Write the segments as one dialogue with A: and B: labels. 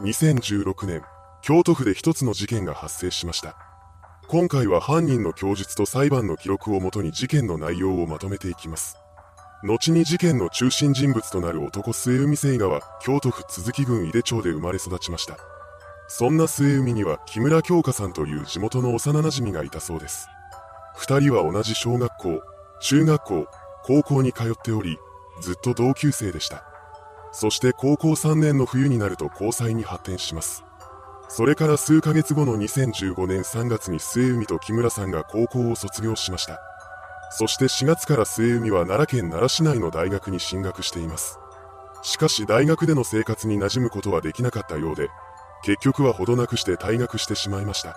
A: 2016年、京都府で一つの事件が発生しました。今回は犯人の供述と裁判の記録をもとに事件の内容をまとめていきます。後に事件の中心人物となる男末海聖賀は京都府鈴木郡井出町で生まれ育ちました。そんな末海には木村京香さんという地元の幼馴染がいたそうです。二人は同じ小学校、中学校、高校に通っており、ずっと同級生でした。そして高校3年の冬になると交際に発展します。それから数ヶ月後の2015年3月に末海と木村さんが高校を卒業しました。そして4月から末海は奈良県奈良市内の大学に進学しています。しかし大学での生活に馴染むことはできなかったようで、結局はほどなくして退学してしまいました。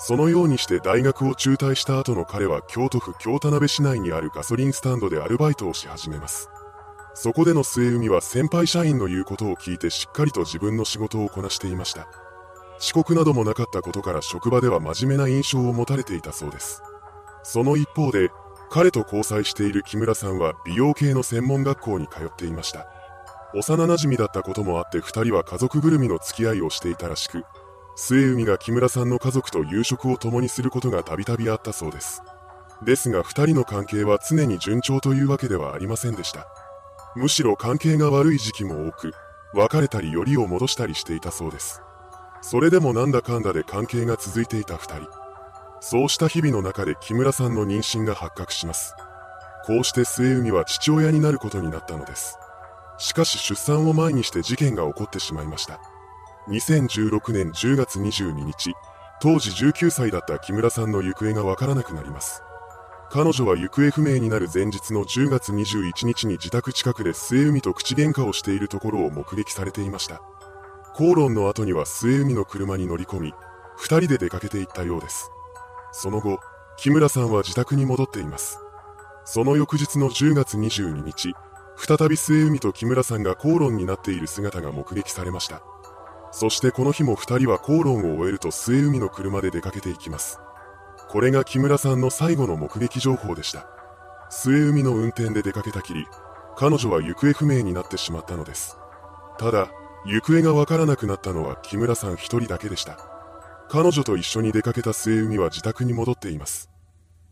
A: そのようにして大学を中退した後の彼は京都府京田辺市内にあるガソリンスタンドでアルバイトをし始めます。そこでの末海は先輩社員の言うことを聞いてしっかりと自分の仕事をこなしていました。遅刻などもなかったことから職場では真面目な印象を持たれていたそうです。その一方で、彼と交際している木村さんは美容系の専門学校に通っていました。幼馴染だったこともあって二人は家族ぐるみの付き合いをしていたらしく、末海が木村さんの家族と夕食を共にすることがたびたびあったそうです。ですが二人の関係は常に順調というわけではありませんでした。むしろ関係が悪い時期も多く、別れたりよりを戻したりしていたそうです。それでもなんだかんだで関係が続いていた二人。そうした日々の中で木村さんの妊娠が発覚します。こうして末海は父親になることになったのです。しかし出産を前にして事件が起こってしまいました。2016年10月22日、当時19歳だった木村さんの行方がわからなくなります。彼女は行方不明になる前日の10月21日に自宅近くで末海と口喧嘩をしているところを目撃されていました。口論の後には末海の車に乗り込み、二人で出かけていったようです。その後、木村さんは自宅に戻っています。その翌日の10月22日、再び末海と木村さんが口論になっている姿が目撃されました。そしてこの日も二人は口論を終えると末海の車で出かけていきます。これが木村さんの最後の目撃情報でした。末海の運転で出かけたきり、彼女は行方不明になってしまったのです。ただ、行方がわからなくなったのは木村さん一人だけでした。彼女と一緒に出かけた末海は自宅に戻っています。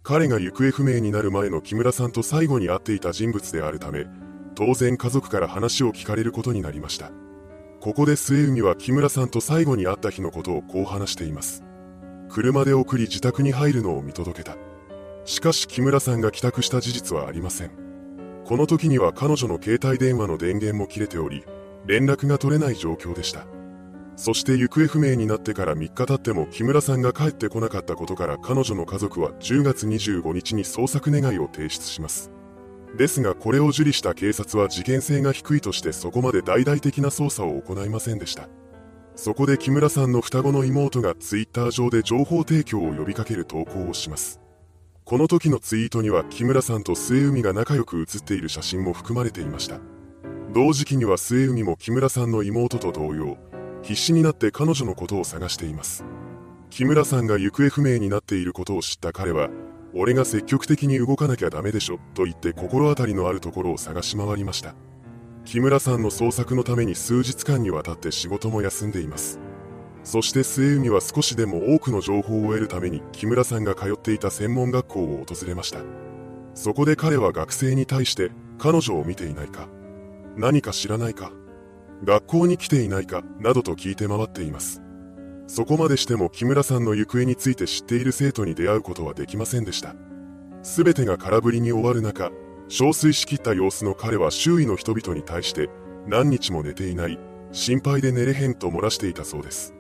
A: 彼が行方不明になる前の木村さんと最後に会っていた人物であるため、当然家族から話を聞かれることになりました。ここで末海は木村さんと最後に会った日のことをこう話しています。車で送り自宅に入るのを見届けた。しかし木村さんが帰宅した事実はありません。この時には彼女の携帯電話の電源も切れており、連絡が取れない状況でした。そして行方不明になってから3日経っても木村さんが帰ってこなかったことから彼女の家族は10月25日に捜索願いを提出します。ですがこれを受理した警察は事件性が低いとしてそこまで大々的な捜査を行いませんでした。そこで木村さんの双子の妹がツイッター上で情報提供を呼びかける投稿をします。この時のツイートには木村さんと末海が仲良く写っている写真も含まれていました。同時期には末海も木村さんの妹と同様、必死になって彼女のことを探しています。木村さんが行方不明になっていることを知った彼は、俺が積極的に動かなきゃダメでしょ、と言って心当たりのあるところを探し回りました。木村さんの捜索のために数日間にわたって仕事も休んでいます。そして末海は少しでも多くの情報を得るために木村さんが通っていた専門学校を訪れました。そこで彼は学生に対して彼女を見ていないか何か知らないか学校に来ていないかなどと聞いて回っています。そこまでしても木村さんの行方について知っている生徒に出会うことはできませんでした。すべてが空振りに終わる中、憔悴しきった様子の彼は周囲の人々に対して何日も寝ていない、心配で寝れへんと漏らしていたそうです。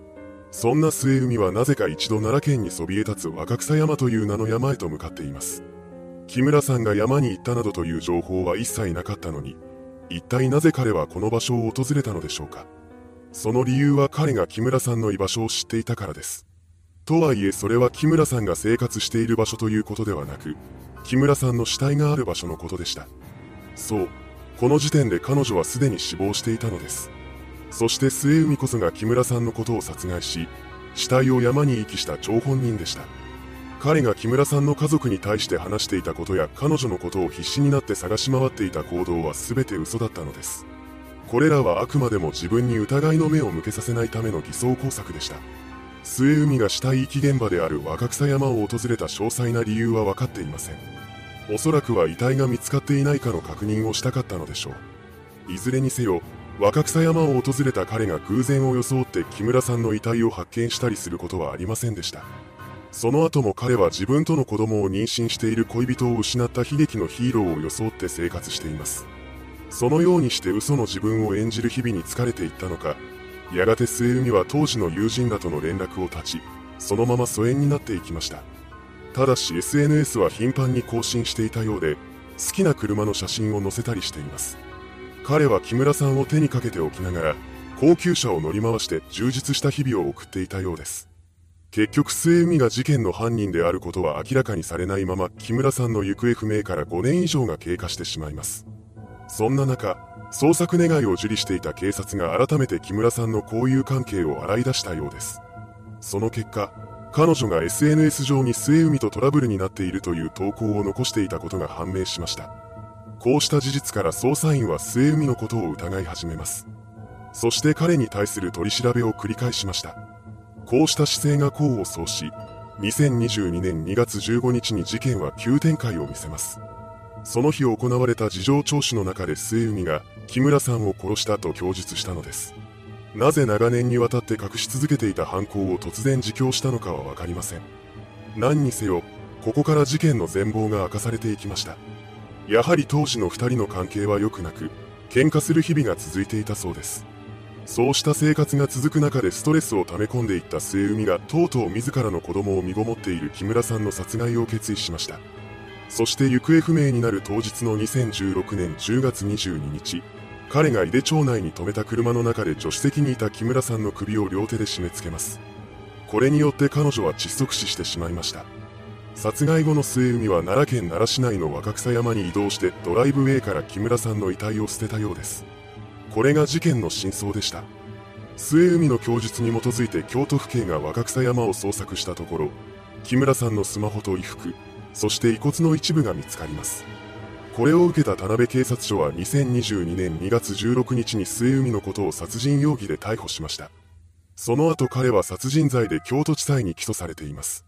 A: そんな末海はなぜか一度奈良県にそびえ立つ若草山という名の山へと向かっています。木村さんが山に行ったなどという情報は一切なかったのに、一体なぜ彼はこの場所を訪れたのでしょうか。その理由は彼が木村さんの居場所を知っていたからです。とはいえそれは木村さんが生活している場所ということではなく、木村さんの死体がある場所のことでした。そう、この時点で彼女はすでに死亡していたのです。そして末海こそが木村さんのことを殺害し、死体を山に遺棄した張本人でした。彼が木村さんの家族に対して話していたことや彼女のことを必死になって探し回っていた行動は全て嘘だったのです。これらはあくまでも自分に疑いの目を向けさせないための偽装工作でした末海が死体遺棄現場である若草山を訪れた詳細な理由は分かっていません。おそらくは遺体が見つかっていないかの確認をしたかったのでしょう。いずれにせよ若草山を訪れた彼が偶然を装って木村さんの遺体を発見したりすることはありませんでした。その後も彼は自分との子供を妊娠している恋人を失った悲劇のヒーローを装って生活しています。そのようにして嘘の自分を演じる日々に疲れていったのかやがて末海は当時の友人らとの連絡を絶ちそのまま疎遠になっていきました。ただし SNS は頻繁に更新していたようで好きな車の写真を載せたりしています。彼は木村さんを手にかけておきながら高級車を乗り回して充実した日々を送っていたようです。結局末海が事件の犯人であることは明らかにされないまま木村さんの行方不明から5年以上が経過してしまいます。そんな中捜索願いを受理していた警察が改めて木村さんの交友関係を洗い出したようですその結果彼女が SNS 上に末海とトラブルになっているという投稿を残していたことが判明しましたこうした事実から捜査員は末海のことを疑い始めます。そして彼に対する取り調べを繰り返しました。こうした姿勢が功を奏し、2022年2月15日に事件は急展開を見せます。その日行われた事情聴取の中で末海が木村さんを殺したと供述したのです。なぜ長年にわたって隠し続けていた犯行を突然自供したのかはわかりません。何にせよ、ここから事件の全貌が明かされていきました。やはり当時の2人の関係は良くなく、喧嘩する日々が続いていたそうです。そうした生活が続く中でストレスを溜め込んでいった末海がとうとう自らの子供を身ごもっている木村さんの殺害を決意しました。そして行方不明になる当日の2016年10月22日、彼が井手町内に停めた車の中で助手席にいた木村さんの首を両手で締め付けます。これによって彼女は窒息死してしまいました。殺害後の末海は奈良県奈良市内の若草山に移動してドライブウェイから木村さんの遺体を捨てたようですこれが事件の真相でした末海の供述に基づいて京都府警が若草山を捜索したところ木村さんのスマホと衣服そして遺骨の一部が見つかりますこれを受けた田辺警察署は2022年2月16日に末海のことを殺人容疑で逮捕しましたその後彼は殺人罪で京都地裁に起訴されています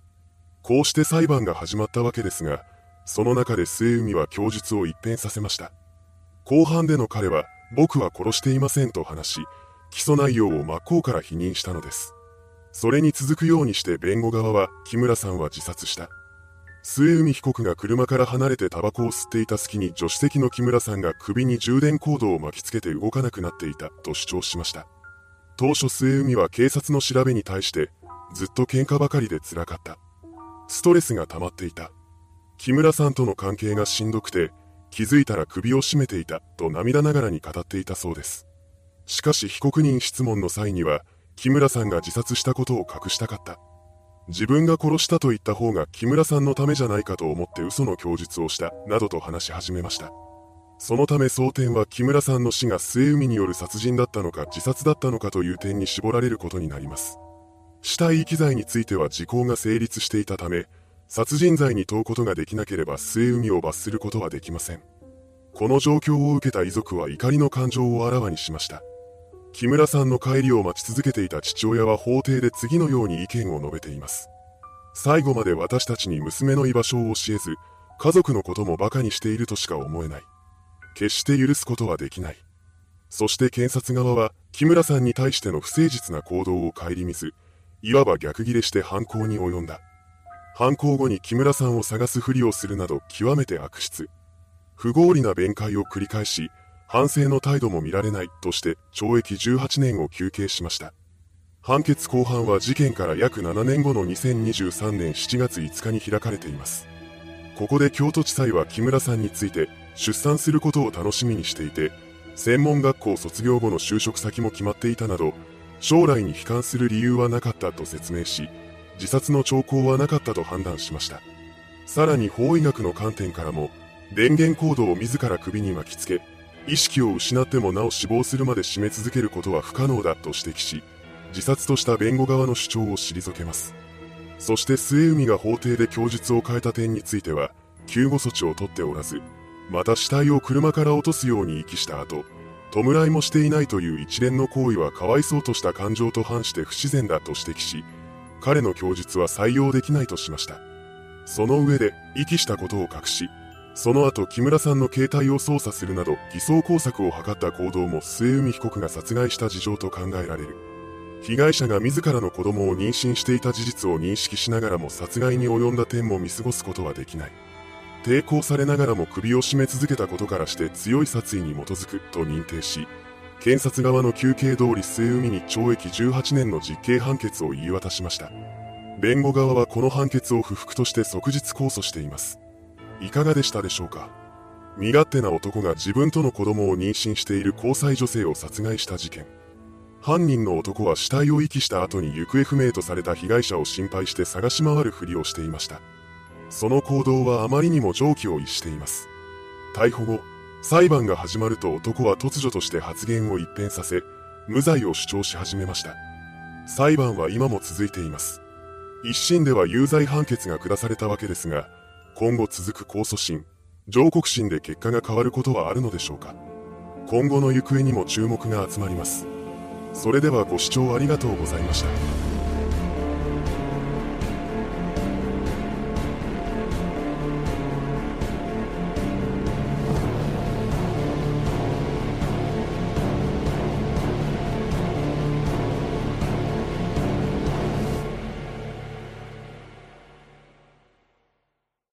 A: こうして裁判が始まったわけですが、その中で末海は供述を一変させました。後半での彼は、僕は殺していませんと話し、起訴内容を真っ向から否認したのです。それに続くようにして弁護側は、木村さんは自殺した。末海被告が車から離れてタバコを吸っていた隙に助手席の木村さんが首に充電コードを巻きつけて動かなくなっていたと主張しました。当初末海は警察の調べに対して、ずっと喧嘩ばかりで辛かった。ストレスが溜まっていた。木村さんとの関係がしんどくて、気づいたら首を絞めていたと涙ながらに語っていたそうです。しかし被告人質問の際には、木村さんが自殺したことを隠したかった。自分が殺したと言った方が木村さんのためじゃないかと思って嘘の供述をした、などと話し始めました。そのため争点は木村さんの死が末海による殺人だったのか自殺だったのかという点に絞られることになります。死体遺棄罪については時効が成立していたため、殺人罪に問うことができなければ末海を罰することはできません。この状況を受けた遺族は怒りの感情をあらわにしました。木村さんの帰りを待ち続けていた父親は法廷で次のように意見を述べています。最後まで私たちに娘の居場所を教えず、家族のことも馬鹿にしているとしか思えない。決して許すことはできない。そして検察側は、木村さんに対しての不誠実な行動を顧みず、いわば逆ギレして犯行に及んだ。犯行後に木村さんを探すふりをするなど極めて悪質。不合理な弁解を繰り返し、反省の態度も見られないとして懲役18年を求刑しました。判決公判は事件から約7年後の2023年7月5日に開かれています。ここで京都地裁は木村さんについて出産することを楽しみにしていて、専門学校卒業後の就職先も決まっていたなど、将来に悲観する理由はなかったと説明し、自殺の兆候はなかったと判断しました。さらに法医学の観点からも、電源コードを自ら首に巻きつけ、意識を失ってもなお死亡するまで締め続けることは不可能だと指摘し、自殺とした弁護側の主張を退けます。そして末海が法廷で供述を変えた点については、救護措置を取っておらず、また死体を車から落とすように遺棄した後、弔いもしていないという一連の行為はかわいそうとした感情と反して不自然だと指摘し、彼の供述は採用できないとしました。その上で、遺棄したことを隠し、その後木村さんの携帯を操作するなど偽装工作を図った行動も末海被告が殺害した事情と考えられる。被害者が自らの子供を妊娠していた事実を認識しながらも殺害に及んだ点も見過ごすことはできない。抵抗されながらも首を絞め続けたことからして強い殺意に基づくと認定し、検察側の求刑通り末海に懲役18年の実刑判決を言い渡しました。弁護側はこの判決を不服として即日控訴しています。いかがでしたでしょうか？身勝手な男が自分との子供を妊娠している交際女性を殺害した事件。犯人の男は死体を遺棄した後に行方不明とされた被害者を心配して探し回るふりをしていました。その行動はあまりにも常軌を逸しています。逮捕後、裁判が始まると男は突如として発言を一変させ、無罪を主張し始めました。裁判は今も続いています。一審では有罪判決が下されたわけですが、今後続く控訴審、上告審で結果が変わることはあるのでしょうか。今後の行方にも注目が集まります。それではご視聴ありがとうございました。